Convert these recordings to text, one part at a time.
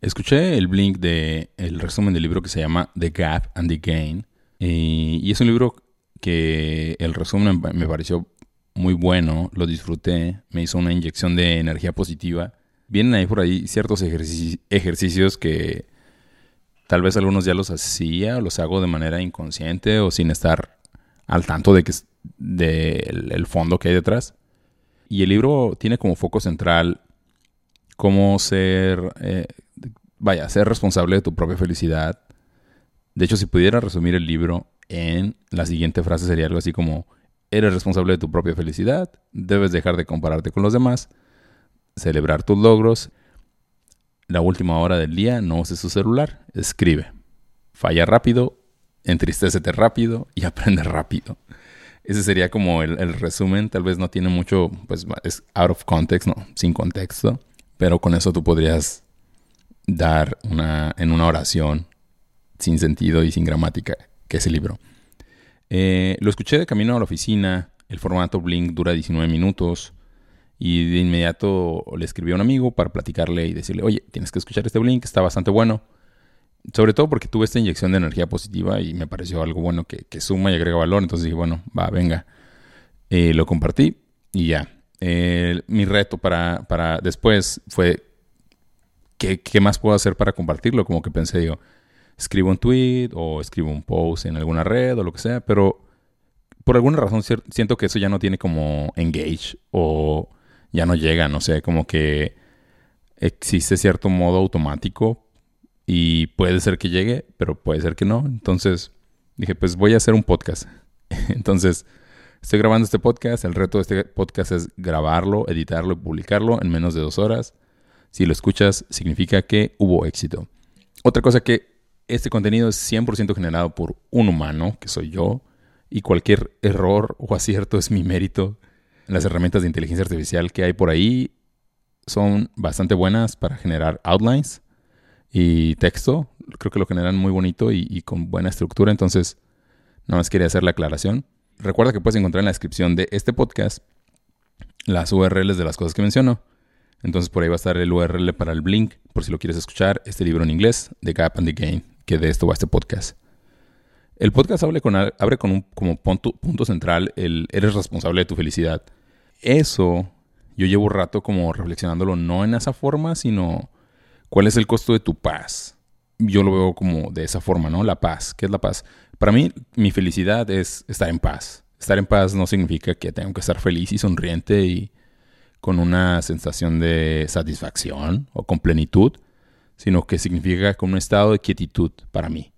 Escuché el blink de el resumen del libro que se llama The Gap and the Gain. y es un libro que el resumen me pareció muy bueno, lo disfruté, me hizo una inyección de energía positiva. Vienen ahí por ahí ciertos ejercicios que tal vez algunos ya los hacía o los hago de manera inconsciente o sin estar al tanto de que del el fondo que hay detrás. Y el libro tiene como foco central cómo ser, eh, vaya, ser responsable de tu propia felicidad. De hecho, si pudiera resumir el libro en la siguiente frase sería algo así como, eres responsable de tu propia felicidad, debes dejar de compararte con los demás, celebrar tus logros. La última hora del día no uses tu celular, escribe. Falla rápido, entristécete rápido y aprende rápido. Ese sería como el, resumen. Tal vez no tiene mucho, pues es out of context, no, sin contexto. Pero con eso tú podrías dar una, en una oración sin sentido y sin gramática, que es el libro. Eh, lo escuché de camino a la oficina. El formato Blink dura 19 minutos. Y de inmediato le escribí a un amigo para platicarle y decirle, oye, tienes que escuchar este Blink, está bastante bueno. Sobre todo porque tuve esta inyección de energía positiva y me pareció algo bueno que, suma y agrega valor. Entonces dije, bueno, va, venga. Eh, lo compartí y ya. mi reto para, para después fue, ¿qué, ¿qué, más puedo hacer para compartirlo? Como que pensé, digo, escribo un tweet o escribo un post en alguna red o lo que sea, pero por alguna razón siento que eso ya no tiene como engage o ya no llega, no sé, como que existe cierto modo automático y puede ser que llegue, pero puede ser que no. Entonces dije, pues voy a hacer un podcast. Entonces estoy grabando este podcast. El reto de este podcast es grabarlo, editarlo y publicarlo en menos de dos horas. Si lo escuchas, significa que hubo éxito. Otra cosa que este contenido es 100% generado por un humano, que soy yo, y cualquier error o acierto es mi mérito. Las herramientas de inteligencia artificial que hay por ahí son bastante buenas para generar outlines y texto. Creo que lo generan muy bonito y, con buena estructura. Entonces, nada más quería hacer la aclaración. Recuerda que puedes encontrar en la descripción de este podcast las URLs de las cosas que menciono. Entonces por ahí va a estar el URL para el Blink, por si lo quieres escuchar, este libro en inglés, The Gap and the Gain que de esto va este podcast. El podcast abre con, abre con un como punto, punto central el eres responsable de tu felicidad. Eso yo llevo un rato como reflexionándolo no en esa forma, sino cuál es el costo de tu paz. Yo lo veo como de esa forma, ¿no? La paz. ¿Qué es la paz? Para mí, mi felicidad es estar en paz. Estar en paz no significa que tengo que estar feliz y sonriente y con una sensación de satisfacción o con plenitud sino que significa con un estado de quietud para mí.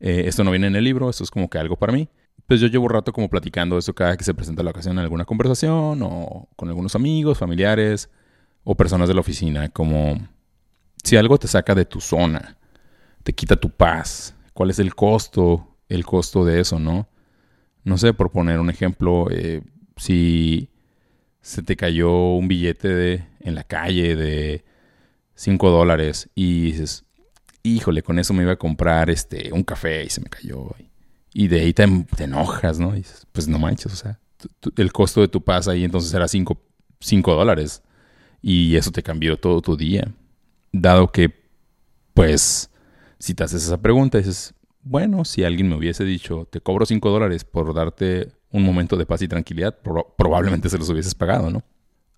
Eh, esto no viene en el libro, esto es como que algo para mí. Pues yo llevo rato como platicando eso cada que se presenta la ocasión en alguna conversación o con algunos amigos, familiares o personas de la oficina, como si algo te saca de tu zona, te quita tu paz, ¿cuál es el costo, el costo de eso, no? No sé, por poner un ejemplo, eh, si se te cayó un billete de, en la calle de 5 dólares y dices, híjole, con eso me iba a comprar este, un café y se me cayó. Y de ahí te, enojas, ¿no? Y dices, pues no manches, o sea, el costo de tu paz ahí entonces era 5 dólares. Y eso te cambió todo tu día. Dado que, pues, si te haces esa pregunta, dices, bueno, si alguien me hubiese dicho, te cobro 5 dólares por darte un momento de paz y tranquilidad, probablemente se los hubieses pagado, ¿no?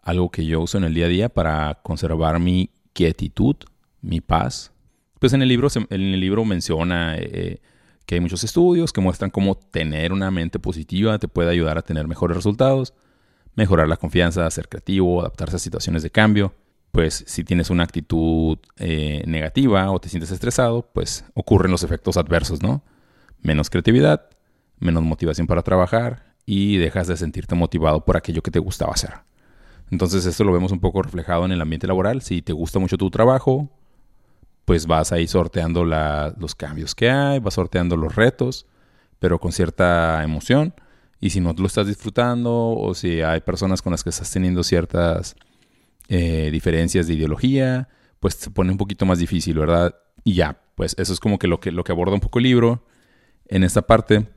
Algo que yo uso en el día a día para conservar mi quietitud, mi paz. Pues en el libro, en el libro menciona eh, que hay muchos estudios que muestran cómo tener una mente positiva te puede ayudar a tener mejores resultados, mejorar la confianza, ser creativo, adaptarse a situaciones de cambio. Pues si tienes una actitud eh, negativa o te sientes estresado, pues ocurren los efectos adversos, ¿no? Menos creatividad, menos motivación para trabajar y dejas de sentirte motivado por aquello que te gustaba hacer. Entonces esto lo vemos un poco reflejado en el ambiente laboral. Si te gusta mucho tu trabajo, pues vas ahí sorteando los cambios que hay, vas sorteando los retos, pero con cierta emoción. Y si no lo estás disfrutando o si hay personas con las que estás teniendo ciertas eh, diferencias de ideología, pues se pone un poquito más difícil, ¿verdad? Y ya, pues eso es como lo que, lo que aborda un poco el libro. En esta parte,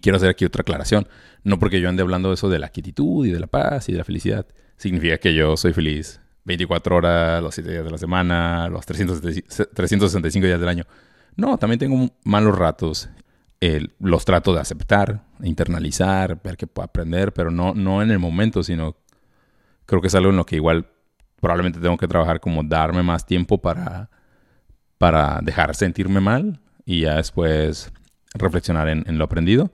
quiero hacer aquí otra aclaración. No porque yo ande hablando eso de la quietud y de la paz y de la felicidad, significa que yo soy feliz 24 horas, los 7 días de la semana, los 365 días del año. No, también tengo malos ratos. los trato de aceptar, internalizar, ver qué puedo aprender, pero no, no en el momento, sino creo que es algo en lo que igual probablemente tengo que trabajar como darme más tiempo para, para dejar sentirme mal y ya después reflexionar en, lo aprendido.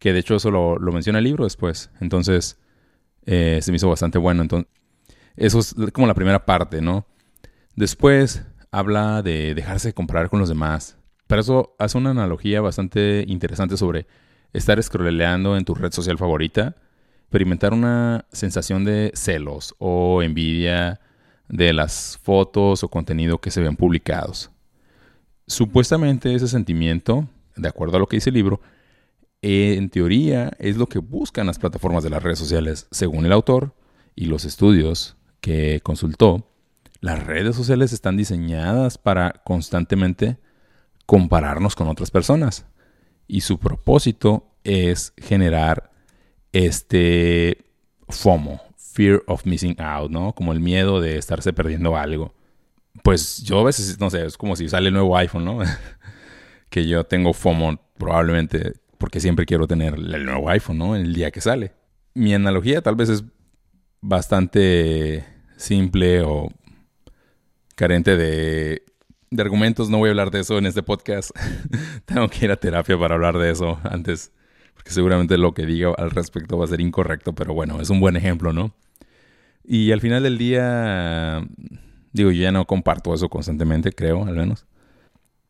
Que de hecho eso lo, menciona el libro después. Entonces eh, se me hizo bastante bueno. Entonces, eso es como la primera parte, ¿no? Después habla de dejarse comprar con los demás. Pero eso hace una analogía bastante interesante sobre estar scrolleando en tu red social favorita, experimentar una sensación de celos o envidia de las fotos o contenido que se ven publicados. Supuestamente ese sentimiento, de acuerdo a lo que dice el libro, en teoría es lo que buscan las plataformas de las redes sociales, según el autor y los estudios que consultó, las redes sociales están diseñadas para constantemente compararnos con otras personas. Y su propósito es generar este FOMO, Fear of Missing Out, ¿no? Como el miedo de estarse perdiendo algo. Pues yo a veces, no sé, es como si sale el nuevo iPhone, ¿no? que yo tengo FOMO probablemente porque siempre quiero tener el nuevo iPhone, ¿no? El día que sale. Mi analogía tal vez es bastante simple o carente de, argumentos. No voy a hablar de eso en este podcast. Tengo que ir a terapia para hablar de eso antes, porque seguramente lo que diga al respecto va a ser incorrecto, pero bueno, es un buen ejemplo, ¿no? Y al final del día, digo, yo ya no comparto eso constantemente, creo, al menos.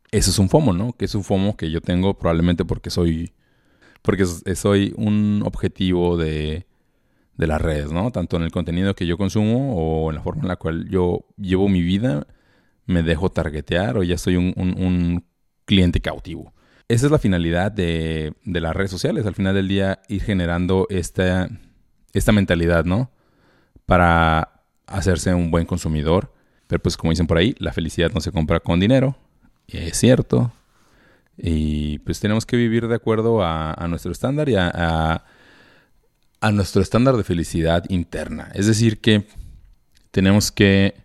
Eso es un FOMO, ¿no? Que es un FOMO que yo tengo probablemente porque soy, porque soy un objetivo de de las redes, ¿no? Tanto en el contenido que yo consumo o en la forma en la cual yo llevo mi vida, me dejo targetear o ya soy un, cliente cautivo. Esa es la finalidad de, las redes sociales, al final del día ir generando esta, esta mentalidad, ¿no? Para hacerse un buen consumidor. Pero pues como dicen por ahí, la felicidad no se compra con dinero. Es cierto. Y pues tenemos que vivir de acuerdo a, nuestro estándar y a a nuestro estándar de felicidad interna. Es decir, que tenemos que,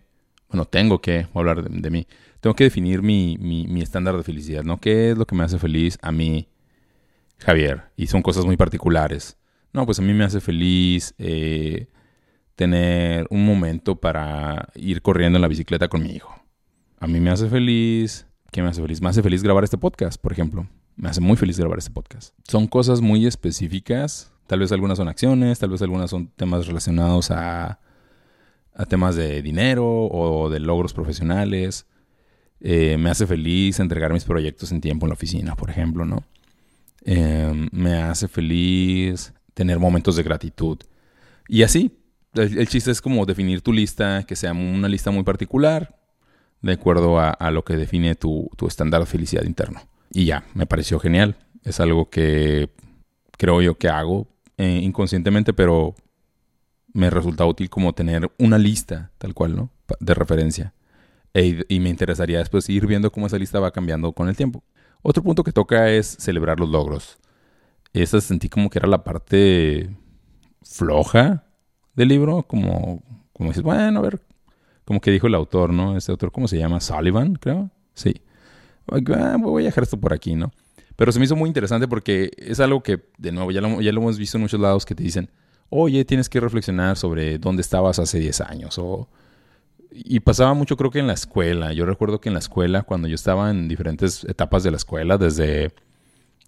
bueno, tengo que, voy a hablar de, mí, tengo que definir mi, mi, estándar de felicidad, ¿no? ¿Qué es lo que me hace feliz a mí, Javier? Y son cosas muy particulares. No, pues a mí me hace feliz eh, tener un momento para ir corriendo en la bicicleta con mi hijo. A mí me hace feliz, ¿qué me hace feliz? Me hace feliz grabar este podcast, por ejemplo. Me hace muy feliz grabar este podcast. Son cosas muy específicas Tal vez algunas son acciones, tal vez algunas son temas relacionados a, temas de dinero o de logros profesionales. Eh, me hace feliz entregar mis proyectos en tiempo en la oficina, por ejemplo, ¿no? Em, me hace feliz tener momentos de gratitud. Y así, el, chiste es como definir tu lista, que sea una lista muy particular, de acuerdo a, a lo que define tu, tu estándar de felicidad interno. Y ya, me pareció genial. Es algo que creo yo que hago eh, inconscientemente, pero me resulta útil como tener una lista, tal cual, ¿no? De referencia. E, y me interesaría después ir viendo cómo esa lista va cambiando con el tiempo. Otro punto que toca es celebrar los logros. Esa sentí como que era la parte floja del libro, como, como dices, bueno, a ver, como que dijo el autor, ¿no? Ese autor, ¿cómo se llama? Sullivan, creo. Sí. Ah, voy a dejar esto por aquí, ¿no? Pero se me hizo muy interesante porque es algo que, de nuevo, ya lo, ya lo hemos visto en muchos lados que te dicen, oye, tienes que reflexionar sobre dónde estabas hace 10 años. O... Y pasaba mucho creo que en la escuela. Yo recuerdo que en la escuela, cuando yo estaba en diferentes etapas de la escuela, desde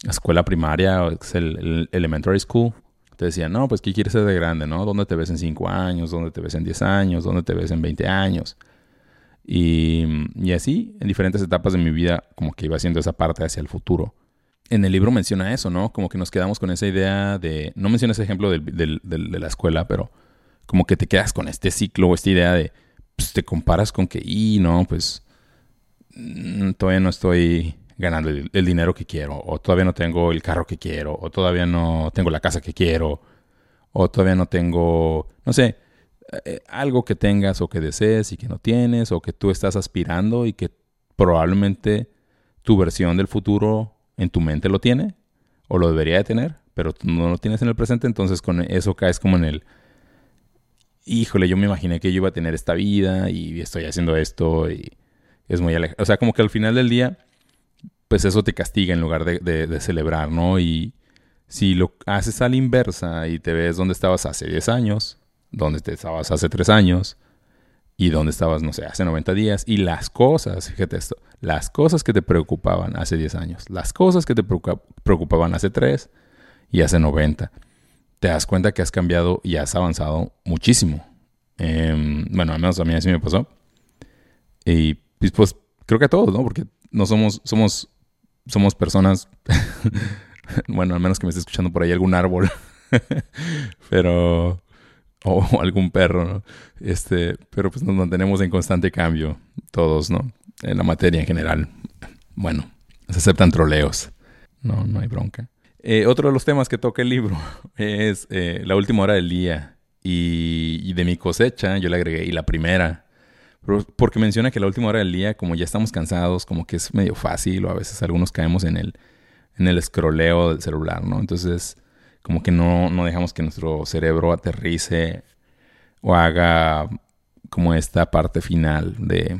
la escuela primaria, el, elementary school, te decían, no, pues ¿qué quieres ser de grande? ¿no? ¿Dónde te ves en 5 años? ¿Dónde te ves en 10 años? ¿Dónde te ves en 20 años? Y, y así, en diferentes etapas de mi vida, como que iba haciendo esa parte hacia el futuro en el libro menciona eso, ¿no? Como que nos quedamos con esa idea de, no menciona ese ejemplo de la escuela, pero como que te quedas con este ciclo o esta idea de, pues te comparas con que, y no, pues mm, todavía no estoy ganando el, dinero que quiero, o todavía no tengo el carro que quiero, o todavía no tengo la casa que quiero, o todavía no tengo, no sé, eh, algo que tengas o que desees y que no tienes, o que tú estás aspirando y que probablemente tu versión del futuro en tu mente lo tiene o lo debería de tener, pero tú no lo tienes en el presente, entonces con eso caes como en el... híjole, yo me imaginé que yo iba a tener esta vida y estoy haciendo esto y es muy alejado. O sea, como que al final del día, pues eso te castiga en lugar de, de celebrar, ¿no? Y si lo haces a la inversa y te ves dónde estabas hace 10 años, dónde estabas hace 3 años y dónde estabas, no sé, hace 90 días y las cosas, fíjate esto, las cosas que te preocupaban hace 10 años, las cosas que te preocupaban hace 3 y hace 90, te das cuenta que has cambiado y has avanzado muchísimo. Em, bueno, al menos a mí así me pasó. Y pues, pues, creo que a todos, ¿no? Porque no somos, somos, somos personas, bueno, al menos que me esté escuchando por ahí algún árbol, pero, o, algún perro, ¿no? Este, pero pues nos mantenemos en constante cambio, todos, ¿no? En la materia en general. Bueno, se aceptan troleos, no, no hay bronca. Eh, otro de los temas que toca el libro es eh, la última hora del día y, y, de mi cosecha, yo le agregué, y la primera, porque menciona que la última hora del día, como ya estamos cansados, como que es medio fácil o a veces algunos caemos en el, en el escroleo del celular, ¿no? Entonces, como que no, no dejamos que nuestro cerebro aterrice o haga como esta parte final de,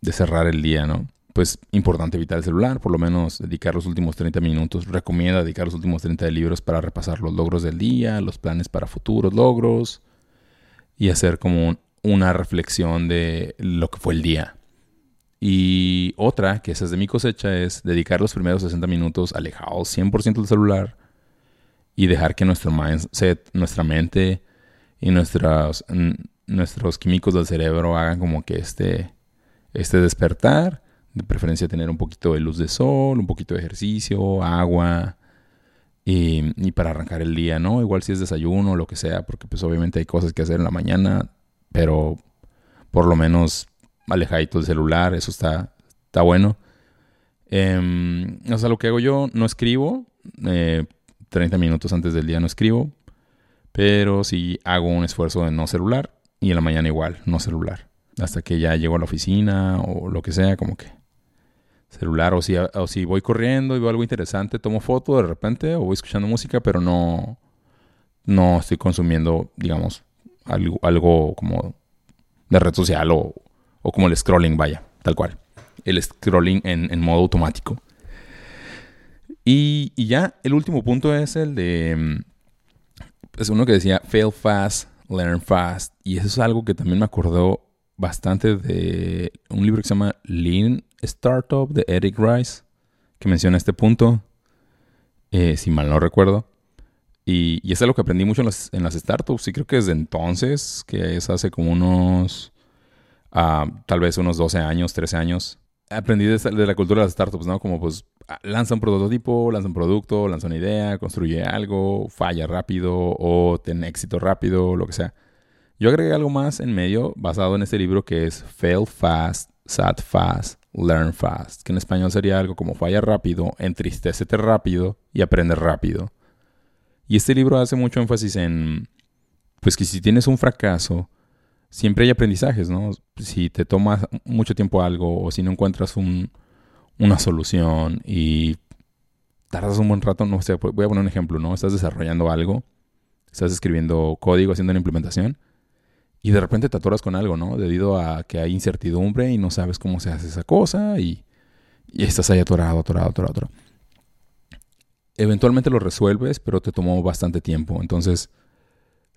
de cerrar el día, ¿no? Pues importante evitar el celular, por lo menos dedicar los últimos 30 minutos. Recomienda dedicar los últimos 30 libros para repasar los logros del día, los planes para futuros logros y hacer como un, una reflexión de lo que fue el día. Y otra, que esa es de mi cosecha, es dedicar los primeros 60 minutos alejados 100% del celular y dejar que nuestro mindset, nuestra mente y nuestros, nuestros químicos del cerebro hagan como que este, este despertar. De preferencia tener un poquito de luz de sol, un poquito de ejercicio, agua. Y, y para arrancar el día, ¿no? Igual si es desayuno o lo que sea, porque pues obviamente hay cosas que hacer en la mañana, pero por lo menos alejadito del celular, eso está, está bueno. Eh, o sea, lo que hago yo, no escribo, 30 eh, minutos antes del día no escribo, pero sí hago un esfuerzo de no celular y en la mañana igual, no celular. Hasta que ya llego a la oficina o lo que sea, como que celular. O si, o si voy corriendo y veo algo interesante, tomo foto de repente o voy escuchando música, pero no, no estoy consumiendo, digamos, algo, como de red social o, como el scrolling, vaya, tal cual. El scrolling en, modo automático. Y, y, ya el último punto es el de... Mm, es uno que decía, fail fast, learn fast. Y eso es algo que también me acordó bastante de un libro que se llama Lean Startup de Eric Rice, que menciona este punto, eh, si mal no recuerdo. Y, y es algo que aprendí mucho en las, en las startups. Y creo que desde entonces, que es hace como unos, uh, tal vez unos 12 años, 13 años, aprendí de, de, la cultura de las startups, ¿no? Como pues ah, lanza un prototipo, lanza un producto, lanza una idea, construye algo, falla rápido o tiene éxito rápido, lo que sea. Yo agregué algo más en medio basado en este libro que es Fail Fast, Sad Fast, Learn Fast, que en español sería algo como falla rápido, entristecete rápido y aprende rápido. Y este libro hace mucho énfasis en, pues que si tienes un fracaso, siempre hay aprendizajes, ¿no? Si te tomas mucho tiempo algo o si no encuentras un, una solución y tardas un buen rato, no sé, voy a poner un ejemplo, ¿no? Estás desarrollando algo, estás escribiendo código, haciendo una implementación y de repente te atoras con algo, ¿no? Debido a que hay incertidumbre y no sabes cómo se hace esa cosa y, y estás ahí atorado, atorado, atorado, atorado eventualmente lo resuelves, pero te tomó bastante tiempo. Entonces,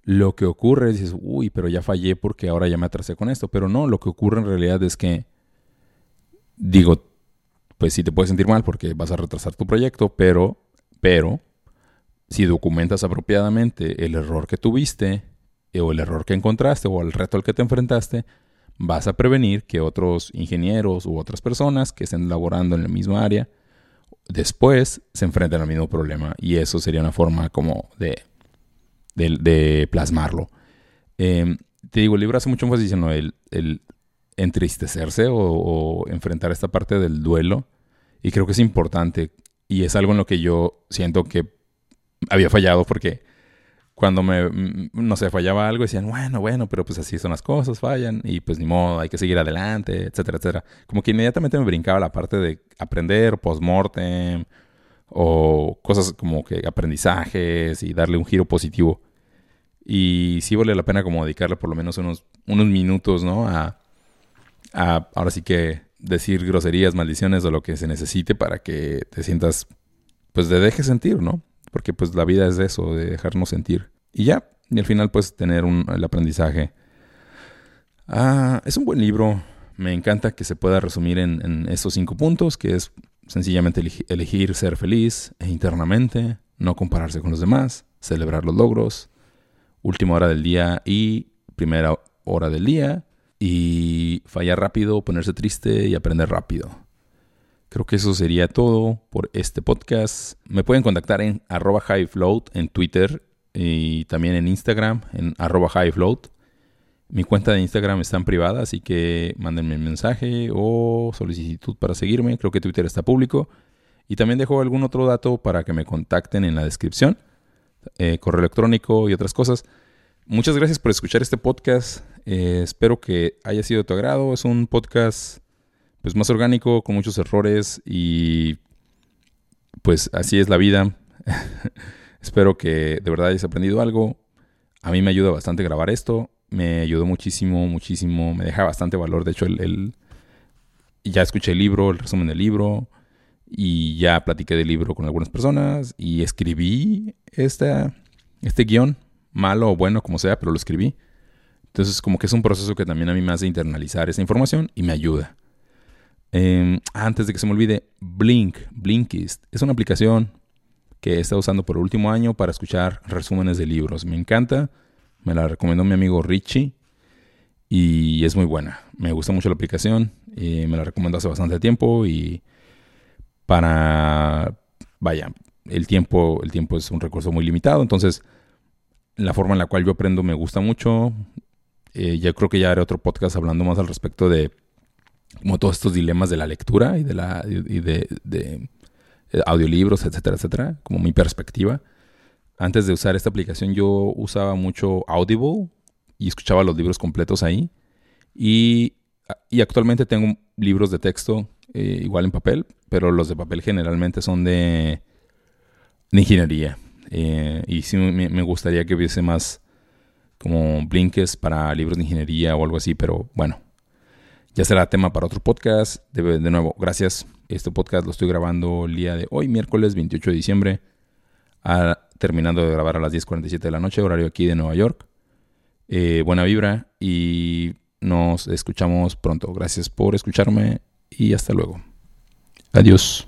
lo que ocurre es, uy, pero ya fallé porque ahora ya me atrasé con esto. Pero no, lo que ocurre en realidad es que, digo, pues sí te puedes sentir mal porque vas a retrasar tu proyecto, pero, pero, si documentas apropiadamente el error que tuviste, eh, o el error que encontraste, o el reto al que te enfrentaste, vas a prevenir que otros ingenieros u otras personas que estén laborando en la misma área después se enfrentan al mismo problema y eso sería una forma como de, de, plasmarlo. Em, te digo, el libro hace mucho énfasis en el, el entristecerse o, enfrentar esta parte del duelo y creo que es importante y es algo en lo que yo siento que había fallado porque cuando me, mm, no sé, fallaba algo, decían, bueno, bueno, pero pues así son las cosas, fallan, y pues ni modo, hay que seguir adelante, etcétera, etcétera. Como que inmediatamente me brincaba la parte de aprender, post-mortem, o cosas como que aprendizajes y darle un giro positivo. Y sí vale la pena como dedicarle por lo menos unos, unos minutos, ¿no? A, a ahora sí que decir groserías, maldiciones o lo que se necesite para que te sientas, pues de deje sentir, ¿no? Porque pues la vida es eso, de dejarnos sentir. Y ya, y al final pues tener un, el aprendizaje. Ah, es un buen libro. Me encanta que se pueda resumir en, en estos cinco puntos, que es sencillamente elegir ser feliz e internamente, no compararse con los demás, celebrar los logros, última hora del día y primera hora del día, y fallar rápido, ponerse triste y aprender rápido. Creo que eso sería todo por este podcast. Me pueden contactar en arroba highfloat en Twitter y también en Instagram en arroba highfloat. Mi cuenta de Instagram está en privada, así que mándenme un mensaje o solicitud para seguirme. Creo que Twitter está público. Y también dejo algún otro dato para que me contacten en la descripción. Eh, correo electrónico y otras cosas. Muchas gracias por escuchar este podcast. Eh, espero que haya sido de tu agrado. Es un podcast pues más orgánico, con muchos errores y pues así es la vida. espero que de verdad hayas aprendido algo. A mí me ayuda bastante grabar esto. Me ayudó muchísimo, muchísimo. Me deja bastante valor. De hecho, el, ya escuché el libro, el resumen del libro. Y ya platiqué del libro con algunas personas. Y escribí este guion. Malo o bueno, como sea, pero lo escribí. Entonces, como que es un proceso que también a mí me hace internalizar esa información y me ayuda. Em, antes de que se me olvide, Blink, Blinkist, es una aplicación que he estado usando por el último año para escuchar resúmenes de libros. Me encanta, me la recomendó mi amigo Richie y es muy buena. Me gusta mucho la aplicación, y me la recomendó hace bastante tiempo y para, vaya, el tiempo, el tiempo es un recurso muy limitado, entonces la forma en la cual yo aprendo me gusta mucho. Eh, ya creo que ya haré otro podcast hablando más al respecto de como todos estos dilemas de la lectura y de la de, eh, audiolibros, etcétera, etcétera, como mi perspectiva. Antes de usar esta aplicación yo usaba mucho Audible y escuchaba los libros completos ahí. Y, y actualmente tengo libros de texto eh, igual en papel, pero los de papel generalmente son de, ingeniería. y sí me, gustaría que hubiese más como blinkes para libros de ingeniería o algo así, pero bueno, ya será tema para otro podcast. De, de, nuevo, gracias. Este podcast lo estoy grabando el día de hoy, miércoles 28 de diciembre, terminando de grabar a las 10.47 de la noche, horario aquí de Nueva York. Eh, buena vibra y nos escuchamos pronto. Gracias por escucharme y hasta luego. Adiós.